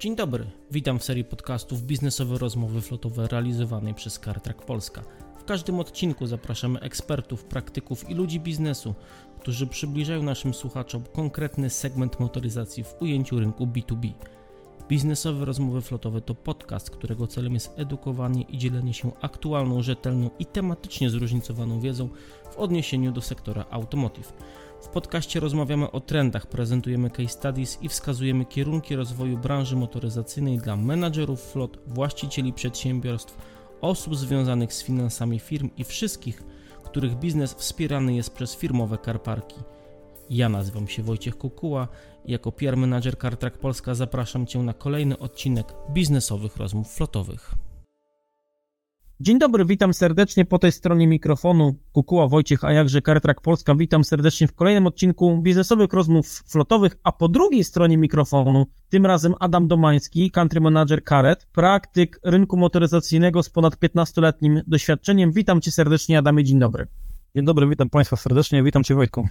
Dzień dobry, witam w serii podcastów Biznesowe Rozmowy Flotowe realizowanej przez CarTrack Polska. W każdym odcinku zapraszamy ekspertów, praktyków i ludzi biznesu, którzy przybliżają naszym słuchaczom konkretny segment motoryzacji w ujęciu rynku B2B. Biznesowe Rozmowy Flotowe to podcast, którego celem jest edukowanie i dzielenie się aktualną, rzetelną i tematycznie zróżnicowaną wiedzą w odniesieniu do sektora automotive. W podcaście rozmawiamy o trendach, prezentujemy case studies i wskazujemy kierunki rozwoju branży motoryzacyjnej dla menadżerów flot, właścicieli przedsiębiorstw, osób związanych z finansami firm i wszystkich, których biznes wspierany jest przez firmowe karparki. Ja nazywam się Wojciech Kukuła i jako PR Manager CarTrack Polska zapraszam Cię na kolejny odcinek biznesowych rozmów flotowych. Dzień dobry, witam serdecznie po tej stronie mikrofonu. Kukuła Wojciech, a jakże CarTrack Polska. Witam serdecznie w kolejnym odcinku biznesowych rozmów flotowych, a po drugiej stronie mikrofonu tym razem Adam Domański, country manager Karet, praktyk rynku motoryzacyjnego z ponad 15-letnim doświadczeniem. Witam Cię serdecznie, Adamie, dzień dobry. Dzień dobry, witam Państwa serdecznie, witam Cię Wojtku.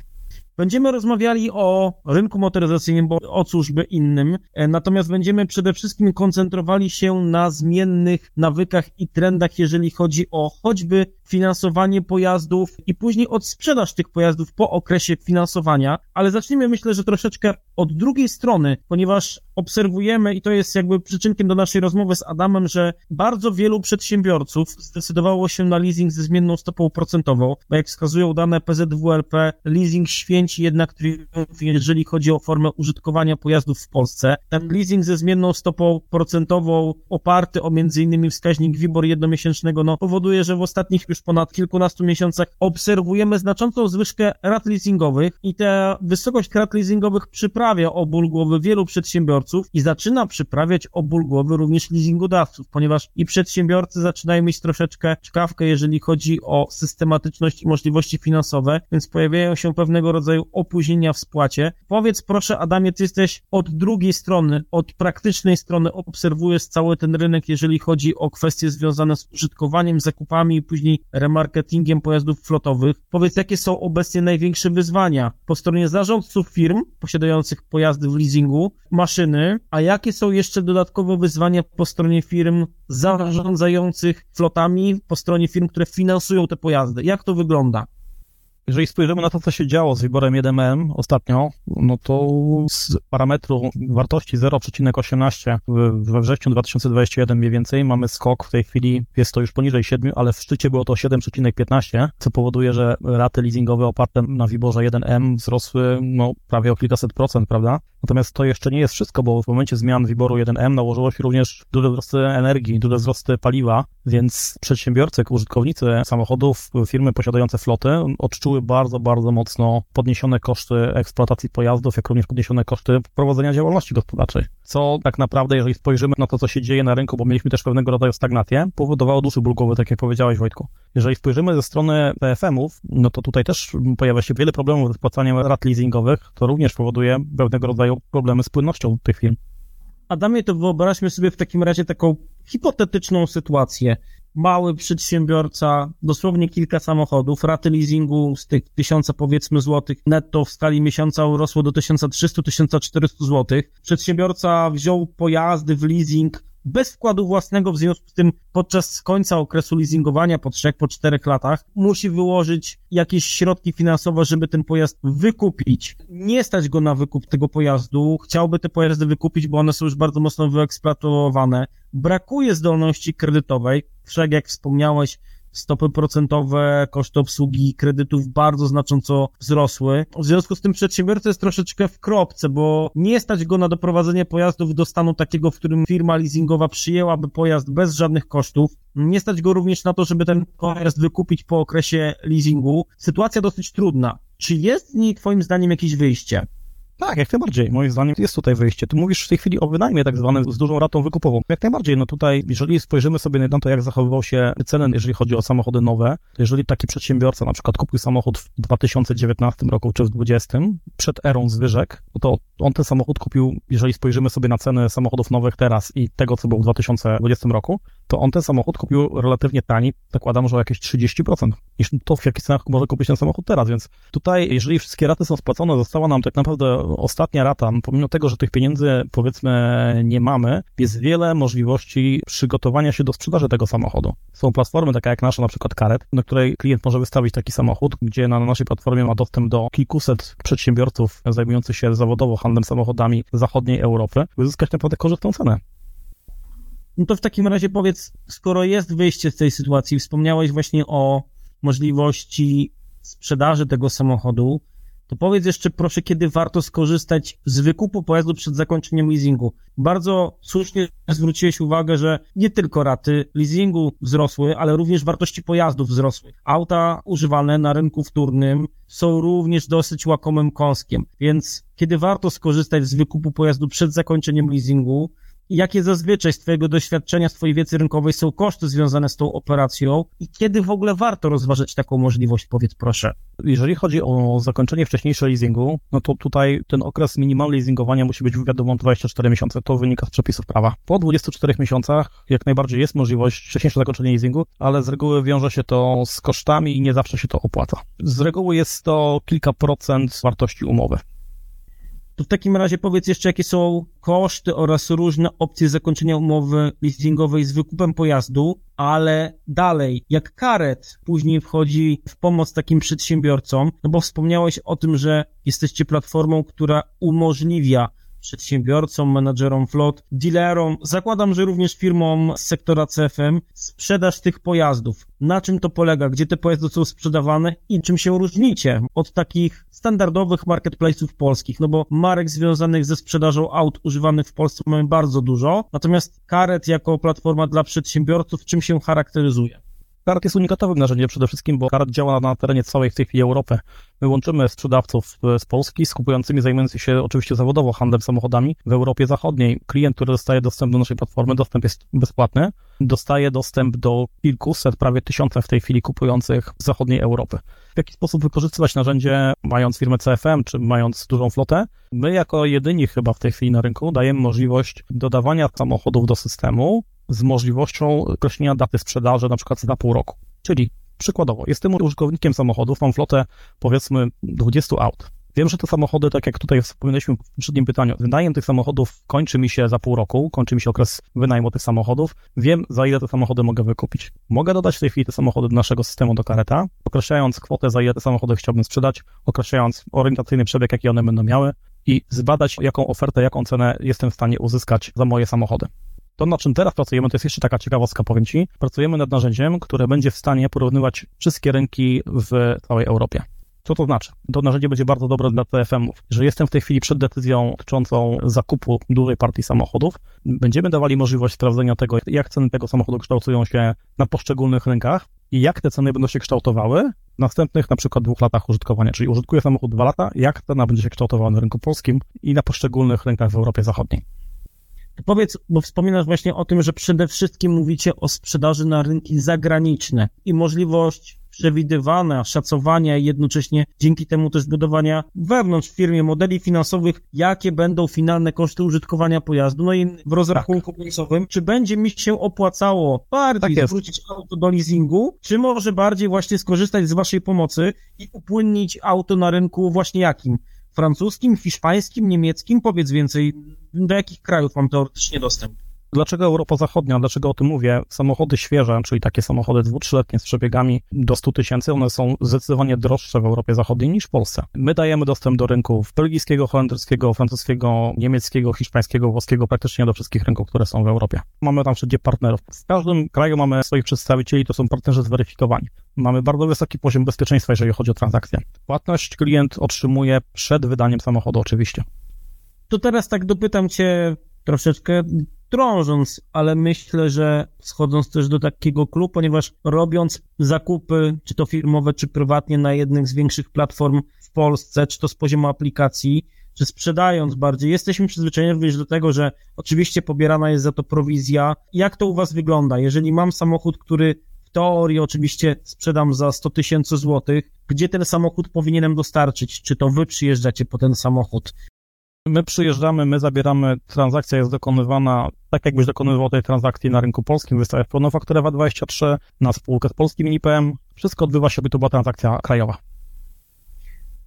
Będziemy rozmawiali o rynku motoryzacyjnym, bo o cóż innym. E, natomiast będziemy przede wszystkim koncentrowali się na zmiennych nawykach i trendach, jeżeli chodzi o choćby finansowanie pojazdów i później od sprzedaż tych pojazdów po okresie finansowania. Ale zacznijmy myślę, że troszeczkę od drugiej strony, ponieważ obserwujemy, i to jest jakby przyczynkiem do naszej rozmowy z Adamem, że bardzo wielu przedsiębiorców zdecydowało się na leasing ze zmienną stopą procentową, bo jak wskazują dane PZWLP, leasing święci jednak triumf, jeżeli chodzi o formę użytkowania pojazdów w Polsce. Ten leasing ze zmienną stopą procentową, oparty o innymi wskaźnik WIBOR jednomiesięcznego, no powoduje, że w ostatnich już ponad kilkunastu miesiącach obserwujemy znaczącą zwyżkę rat leasingowych i ta wysokość rat leasingowych przyprawia o ból głowy wielu przedsiębiorców, i zaczyna przyprawiać o ból głowy również leasingodawców, ponieważ i przedsiębiorcy zaczynają mieć troszeczkę czkawkę, jeżeli chodzi o systematyczność i możliwości finansowe, więc pojawiają się pewnego rodzaju opóźnienia w spłacie. Powiedz proszę Adamie, ty jesteś od drugiej strony, od praktycznej strony obserwujesz cały ten rynek, jeżeli chodzi o kwestie związane z użytkowaniem, zakupami i później remarketingiem pojazdów flotowych. Powiedz, jakie są obecnie największe wyzwania po stronie zarządców firm posiadających pojazdy w leasingu, maszyny, a jakie są jeszcze dodatkowe wyzwania po stronie firm zarządzających flotami, po stronie firm, które finansują te pojazdy? Jak to wygląda? Jeżeli spojrzymy na to, co się działo z wyborem 1M ostatnio, no to z parametru wartości 0,18 we wrześniu 2021 mniej więcej mamy skok, w tej chwili jest to już poniżej 7, ale w szczycie było to 7,15, co powoduje, że raty leasingowe oparte na wyborze 1M wzrosły no, prawie o kilkaset procent, prawda? Natomiast to jeszcze nie jest wszystko, bo w momencie zmian wyboru 1M nałożyło się również duże wzrosty energii, duże wzrosty paliwa, więc przedsiębiorcy, użytkownicy samochodów, firmy posiadające floty odczuły bardzo, bardzo mocno podniesione koszty eksploatacji pojazdów, jak również podniesione koszty prowadzenia działalności gospodarczej. Co tak naprawdę, jeżeli spojrzymy na to, co się dzieje na rynku, bo mieliśmy też pewnego rodzaju stagnację, powodowało duszy ból tak jak powiedziałeś Wojtku. Jeżeli spojrzymy ze strony PFM-ów, no to tutaj też pojawia się wiele problemów z spłacaniem rat leasingowych, to również powoduje pewnego rodzaju problemy z płynnością tych firm. Adamie, to wyobraźmy sobie w takim razie taką hipotetyczną sytuację. Mały przedsiębiorca, dosłownie kilka samochodów, raty leasingu z tych tysiąca powiedzmy złotych netto w skali miesiąca urosło do 1300-1400 złotych. Przedsiębiorca wziął pojazdy w leasing bez wkładu własnego, w związku z tym podczas końca okresu leasingowania po trzech, po czterech latach musi wyłożyć jakieś środki finansowe, żeby ten pojazd wykupić. Nie stać go na wykup tego pojazdu, chciałby te pojazdy wykupić, bo one są już bardzo mocno wyeksploatowane. Brakuje zdolności kredytowej, wszak jak wspomniałeś, stopy procentowe, koszty obsługi kredytów bardzo znacząco wzrosły. W związku z tym przedsiębiorca jest troszeczkę w kropce, bo nie stać go na doprowadzenie pojazdów do stanu takiego, w którym firma leasingowa przyjęłaby pojazd bez żadnych kosztów. Nie stać go również na to, żeby ten pojazd wykupić po okresie leasingu. Sytuacja dosyć trudna. Czy jest z niej Twoim zdaniem jakieś wyjście? Tak, jak najbardziej. Moim zdaniem jest tutaj wyjście. Tu mówisz w tej chwili o wynajmie tak zwanym z dużą ratą wykupową. Jak najbardziej, no tutaj, jeżeli spojrzymy sobie na to, jak zachowywał się ceny, jeżeli chodzi o samochody nowe, to jeżeli taki przedsiębiorca na przykład kupił samochód w 2019 roku czy w 2020, przed erą zwyżek, no to on ten samochód kupił, jeżeli spojrzymy sobie na ceny samochodów nowych teraz i tego, co było w 2020 roku, to on ten samochód kupił relatywnie tani, zakładam, że o jakieś 30%, niż to w jakich cenach może kupić ten samochód teraz, więc tutaj, jeżeli wszystkie raty są spłacone, została nam tak naprawdę ostatnia rata, pomimo tego, że tych pieniędzy powiedzmy nie mamy, jest wiele możliwości przygotowania się do sprzedaży tego samochodu. Są platformy takie jak nasza, na przykład Karet, na której klient może wystawić taki samochód, gdzie na naszej platformie ma dostęp do kilkuset przedsiębiorców zajmujących się zawodowo handlem samochodami zachodniej Europy, by zyskać naprawdę korzystną cenę. No to w takim razie powiedz, skoro jest wyjście z tej sytuacji, wspomniałeś właśnie o możliwości sprzedaży tego samochodu, to powiedz jeszcze proszę, kiedy warto skorzystać z wykupu pojazdu przed zakończeniem leasingu. Bardzo słusznie zwróciłeś uwagę, że nie tylko raty leasingu wzrosły, ale również wartości pojazdów wzrosły. Auta używane na rynku wtórnym są również dosyć łakomym kąskiem, więc kiedy warto skorzystać z wykupu pojazdu przed zakończeniem leasingu, jakie zazwyczaj z Twojego doświadczenia, z Twojej wiedzy rynkowej są koszty związane z tą operacją i kiedy w ogóle warto rozważyć taką możliwość, powiedz proszę. Jeżeli chodzi o zakończenie wcześniejszego leasingu, no to tutaj ten okres minimalny leasingowania musi być wiadomo 24 miesiące, to wynika z przepisów prawa. Po 24 miesiącach jak najbardziej jest możliwość wcześniejszego zakończenia leasingu, ale z reguły wiąże się to z kosztami i nie zawsze się to opłaca. Z reguły jest to kilka procent wartości umowy. To w takim razie powiedz jeszcze, jakie są koszty oraz różne opcje zakończenia umowy leasingowej z wykupem pojazdu, ale dalej, jak karet później wchodzi w pomoc takim przedsiębiorcom, no bo wspomniałeś o tym, że jesteście platformą, która umożliwia przedsiębiorcom, menadżerom flot, dealerom, zakładam, że również firmom z sektora CFM, sprzedaż tych pojazdów. Na czym to polega? Gdzie te pojazdy są sprzedawane i czym się różnicie od takich standardowych marketplace'ów polskich? No bo marek związanych ze sprzedażą aut używanych w Polsce mamy bardzo dużo, natomiast Karet jako platforma dla przedsiębiorców czym się charakteryzuje? Karat jest unikatowym narzędziem przede wszystkim, bo Karat działa na terenie całej w tej chwili Europy. My łączymy sprzedawców z Polski z kupującymi zajmującymi się oczywiście zawodowo handlem samochodami w Europie Zachodniej. Klient, który dostaje dostęp do naszej platformy, dostęp jest bezpłatny, dostaje dostęp do kilkuset, prawie tysiąca w tej chwili kupujących z zachodniej Europy. W jaki sposób wykorzystywać narzędzie, mając firmę CFM, czy mając dużą flotę? My jako jedyni chyba w tej chwili na rynku dajemy możliwość dodawania samochodów do systemu, z możliwością określenia daty sprzedaży na przykład za pół roku. Czyli przykładowo, jestem użytkownikiem samochodów, mam flotę powiedzmy 20 aut. Wiem, że te samochody, tak jak tutaj wspominaliśmy w poprzednim pytaniu, wynajem tych samochodów kończy mi się za pół roku, kończy mi się okres wynajmu tych samochodów. Wiem, za ile te samochody mogę wykupić. Mogę dodać w tej chwili te samochody do naszego systemu do kareta, określając kwotę, za ile te samochody chciałbym sprzedać, określając orientacyjny przebieg, jaki one będą miały i zbadać, jaką ofertę, jaką cenę jestem w stanie uzyskać za moje samochody. To, na czym teraz pracujemy, to jest jeszcze taka ciekawostka, powiem Ci. Pracujemy nad narzędziem, które będzie w stanie porównywać wszystkie rynki w całej Europie. Co to znaczy? To narzędzie będzie bardzo dobre dla TFM-ów. Że jestem w tej chwili przed decyzją dotyczącą zakupu dużej partii samochodów, będziemy dawali możliwość sprawdzenia tego, jak ceny tego samochodu kształtują się na poszczególnych rynkach i jak te ceny będą się kształtowały w następnych na przykład dwóch latach użytkowania. Czyli użytkuję samochód dwa lata, jak cena będzie się kształtowała na rynku polskim i na poszczególnych rynkach w Europie Zachodniej. Powiedz, bo wspominasz właśnie o tym, że przede wszystkim mówicie o sprzedaży na rynki zagraniczne i możliwość przewidywania, szacowania i jednocześnie dzięki temu też budowania wewnątrz w firmie modeli finansowych, jakie będą finalne koszty użytkowania pojazdu. No i w rozrachunku tak. końcowym, czy będzie mi się opłacało bardziej tak zwrócić auto do leasingu, czy może bardziej właśnie skorzystać z waszej pomocy i upłynnić auto na rynku właśnie jakim? Francuskim, hiszpańskim, niemieckim? Powiedz więcej, do jakich krajów mam teoretycznie dostęp? Dlaczego Europa Zachodnia? Dlaczego o tym mówię? Samochody świeże, czyli takie samochody dwu, trzyletnie z przebiegami do 100 tysięcy, one są zdecydowanie droższe w Europie Zachodniej niż w Polsce. My dajemy dostęp do rynków belgijskiego, holenderskiego, francuskiego, niemieckiego, hiszpańskiego, włoskiego, praktycznie do wszystkich rynków, które są w Europie. Mamy tam wszędzie partnerów. W każdym kraju mamy swoich przedstawicieli, to są partnerzy zweryfikowani. Mamy bardzo wysoki poziom bezpieczeństwa, jeżeli chodzi o transakcje. Płatność klient otrzymuje przed wydaniem samochodu oczywiście. To teraz tak dopytam Cię troszeczkę drążąc, ale myślę, że schodząc też do takiego klubu, ponieważ robiąc zakupy, czy to firmowe, czy prywatnie na jednych z większych platform w Polsce, czy to z poziomu aplikacji, czy sprzedając bardziej, jesteśmy przyzwyczajeni również do tego, że oczywiście pobierana jest za to prowizja. Jak to u Was wygląda? Jeżeli mam samochód, który w teorii oczywiście sprzedam za 100 tysięcy złotych, gdzie ten samochód powinienem dostarczyć? Czy to Wy przyjeżdżacie po ten samochód? My przyjeżdżamy, my zabieramy, transakcja jest dokonywana tak, jakbyś dokonywał tej transakcji na rynku polskim, wystawiasz fakturę VAT23 na spółkę z polskim NIP-em. Wszystko odbywa się, by to była transakcja krajowa.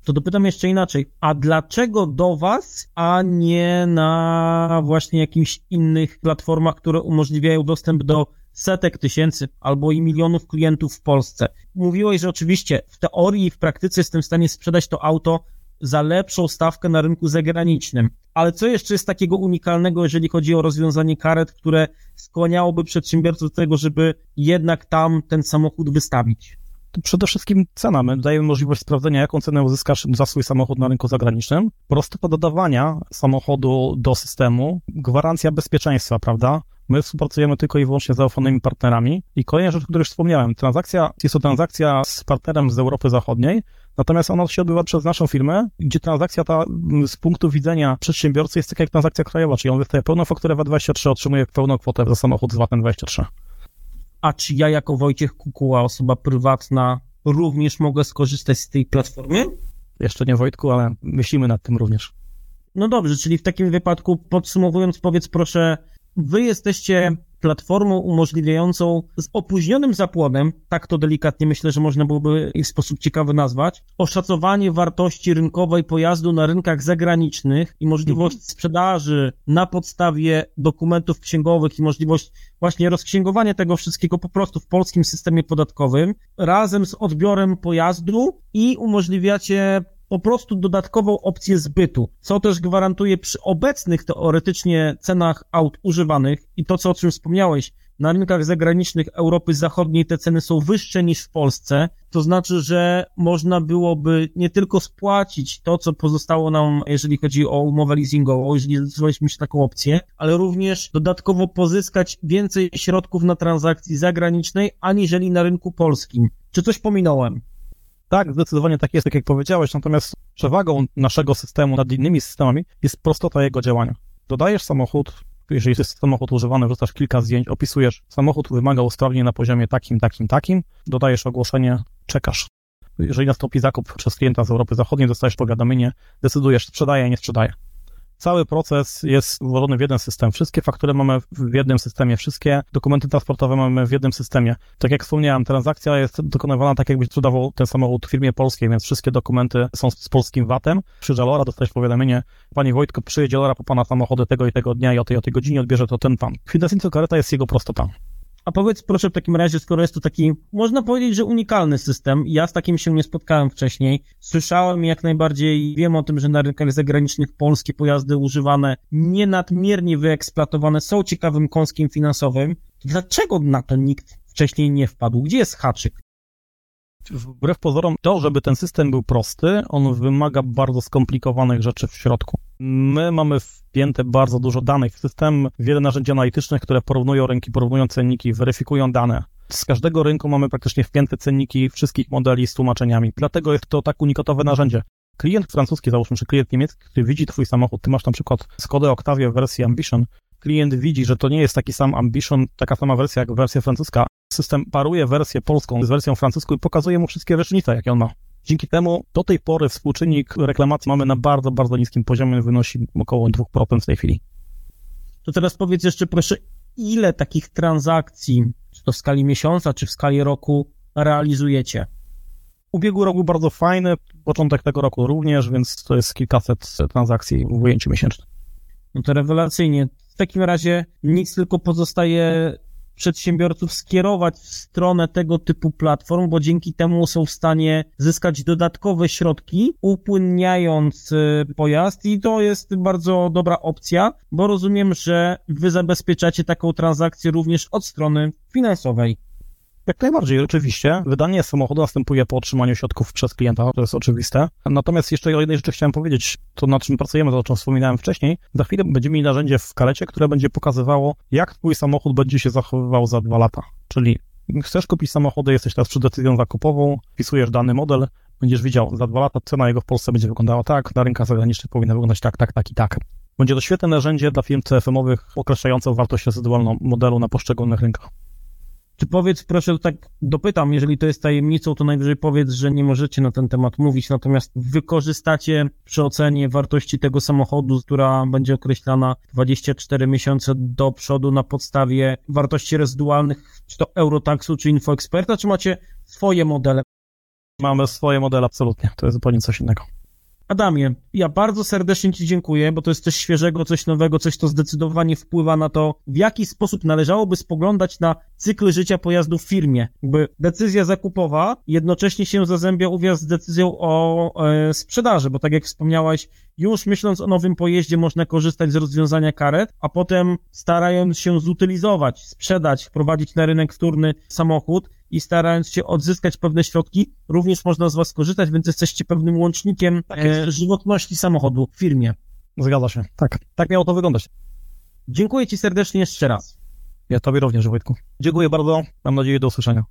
To dopytam jeszcze inaczej. A dlaczego do Was, a nie na właśnie jakichś innych platformach, które umożliwiają dostęp do setek tysięcy albo i milionów klientów w Polsce? Mówiłeś, że oczywiście w teorii i w praktyce jestem w stanie sprzedać to auto za lepszą stawkę na rynku zagranicznym. Ale co jeszcze jest takiego unikalnego, jeżeli chodzi o rozwiązanie karet, które skłaniałoby przedsiębiorców do tego, żeby jednak tam ten samochód wystawić? Przede wszystkim cena. My dajemy możliwość sprawdzenia, jaką cenę uzyskasz za swój samochód na rynku zagranicznym. Proste dodawania samochodu do systemu, gwarancja bezpieczeństwa, prawda? My współpracujemy tylko i wyłącznie z zaufanymi partnerami. I kolejna rzecz, o której już wspomniałem, transakcja, jest to transakcja z partnerem z Europy Zachodniej, natomiast ona się odbywa przez naszą firmę, gdzie transakcja ta z punktu widzenia przedsiębiorcy jest taka jak transakcja krajowa, czyli on wystaje pełną fakturę VAT23, otrzymuje pełną kwotę za samochód z VAT-em 23. A czy ja jako Wojciech Kukuła, osoba prywatna, również mogę skorzystać z tej platformy? Jeszcze nie Wojtku, ale myślimy nad tym również. No dobrze, czyli w takim wypadku podsumowując, powiedz proszę, wy jesteście platformą umożliwiającą z opóźnionym zapłonem, tak to delikatnie myślę, że można byłoby w sposób ciekawy nazwać, oszacowanie wartości rynkowej pojazdu na rynkach zagranicznych i możliwość mhm. sprzedaży na podstawie dokumentów księgowych i możliwość właśnie rozksięgowania tego wszystkiego po prostu w polskim systemie podatkowym razem z odbiorem pojazdu i umożliwiacie po prostu dodatkową opcję zbytu, co też gwarantuje przy obecnych teoretycznie cenach aut używanych i to, co o czym wspomniałeś, na rynkach zagranicznych Europy Zachodniej te ceny są wyższe niż w Polsce, to znaczy, że można byłoby nie tylko spłacić to, co pozostało nam, jeżeli chodzi o umowę leasingową, jeżeli zdecydowaliśmy się taką opcję, ale również dodatkowo pozyskać więcej środków na transakcji zagranicznej, aniżeli na rynku polskim. Czy coś pominąłem? Tak, zdecydowanie tak jest, tak jak powiedziałeś, natomiast przewagą naszego systemu nad innymi systemami jest prostota jego działania. Dodajesz samochód, jeżeli jest samochód używany, wrzucasz kilka zdjęć, opisujesz, samochód wymaga usprawnień na poziomie takim, takim, takim, dodajesz ogłoszenie, czekasz. Jeżeli nastąpi zakup przez klienta z Europy Zachodniej, dostajesz powiadomienie, decydujesz, sprzedaję, nie sprzedaję. Cały proces jest włożony w jeden system. Wszystkie faktury mamy w jednym systemie, wszystkie dokumenty transportowe mamy w jednym systemie. Tak jak wspomniałem, transakcja jest dokonywana tak, jakbyś sprzedawał ten samochód firmie polskiej, więc wszystkie dokumenty są z polskim VAT-em. Przy Jalora dostajesz powiadomienie, panie Wojtko, przyjedzie Jalora po pana samochody tego i tego dnia i o tej o tej godzinie odbierze to ten pan. Kwintesencja kareta jest jego prostota. A powiedz proszę w takim razie, skoro jest to taki, można powiedzieć, że unikalny system, ja z takim się nie spotkałem wcześniej, słyszałem jak najbardziej, wiem o tym, że na rynkach zagranicznych polskie pojazdy używane, nienadmiernie wyeksploatowane, są ciekawym kąskiem finansowym. Dlaczego na to nikt wcześniej nie wpadł? Gdzie jest haczyk? Wbrew pozorom, to, żeby ten system był prosty, on wymaga bardzo skomplikowanych rzeczy w środku. My mamy wpięte bardzo dużo danych w system, wiele narzędzi analitycznych, które porównują rynki, porównują cenniki, weryfikują dane. Z każdego rynku mamy praktycznie wpięte cenniki wszystkich modeli z tłumaczeniami. Dlatego jest to tak unikatowe narzędzie. Klient francuski, załóżmy, czy klient niemiecki, który widzi twój samochód, ty masz na przykład Skoda Octavia w wersji Ambition, klient widzi, że to nie jest taki sam Ambition, taka sama wersja jak wersja francuska. System paruje wersję polską z wersją francuską i pokazuje mu wszystkie rzecznice, jakie on ma. Dzięki temu do tej pory współczynnik reklamacji mamy na bardzo, bardzo niskim poziomie, wynosi około 2% w tej chwili. To teraz powiedz jeszcze proszę, ile takich transakcji, czy to w skali miesiąca, czy w skali roku realizujecie? Ubiegły rok był bardzo fajny, początek tego roku również, więc to jest kilkaset transakcji w ujęciu miesięcznym. No to rewelacyjnie. W takim razie nic tylko pozostaje przedsiębiorców skierować w stronę tego typu platform, bo dzięki temu są w stanie zyskać dodatkowe środki, upłynniając y, pojazd i to jest bardzo dobra opcja, bo rozumiem, że wy zabezpieczacie taką transakcję również od strony finansowej. Jak najbardziej, oczywiście. Wydanie samochodu następuje po otrzymaniu środków przez klienta, to jest oczywiste. Natomiast jeszcze o jednej rzeczy chciałem powiedzieć, to na czym pracujemy, to o czym wspominałem wcześniej. Za chwilę będziemy mieli narzędzie w kalecie, które będzie pokazywało, jak twój samochód będzie się zachowywał za dwa lata. Czyli chcesz kupić samochody, jesteś teraz przed decyzją zakupową, wpisujesz dany model, będziesz widział, za dwa lata cena jego w Polsce będzie wyglądała tak, na rynkach zagranicznych powinna wyglądać tak, tak, tak i tak. Będzie to świetne narzędzie dla firm CFM-owych określające wartość rezydualną modelu na poszczególnych rynkach. Czy powiedz, proszę, tak dopytam, jeżeli to jest tajemnicą, to najwyżej powiedz, że nie możecie na ten temat mówić, natomiast wykorzystacie przy ocenie wartości tego samochodu, która będzie określana 24 miesiące do przodu na podstawie wartości rezydualnych, czy to Eurotaxu, czy InfoExperta, czy macie swoje modele? Mamy swoje modele, absolutnie. To jest zupełnie coś innego. Adamie, ja bardzo serdecznie Ci dziękuję, bo to jest coś świeżego, coś nowego, coś, co zdecydowanie wpływa na to, w jaki sposób należałoby spoglądać na cykl życia pojazdu w firmie. Jakby decyzja zakupowa jednocześnie się zazębia uwierz z decyzją o e, sprzedaży, bo tak jak wspomniałeś, już myśląc o nowym pojeździe można korzystać z rozwiązania karet, a potem starając się zutylizować, sprzedać, wprowadzić na rynek wtórny samochód, i starając się odzyskać pewne środki, również można z Was korzystać, więc jesteście pewnym łącznikiem Tak e, żywotności samochodu w firmie. Zgadza się. Tak. Tak miało to wyglądać. Dziękuję Ci serdecznie jeszcze raz. Ja Tobie również, Wojtku. Dziękuję bardzo. Mam nadzieję do usłyszenia.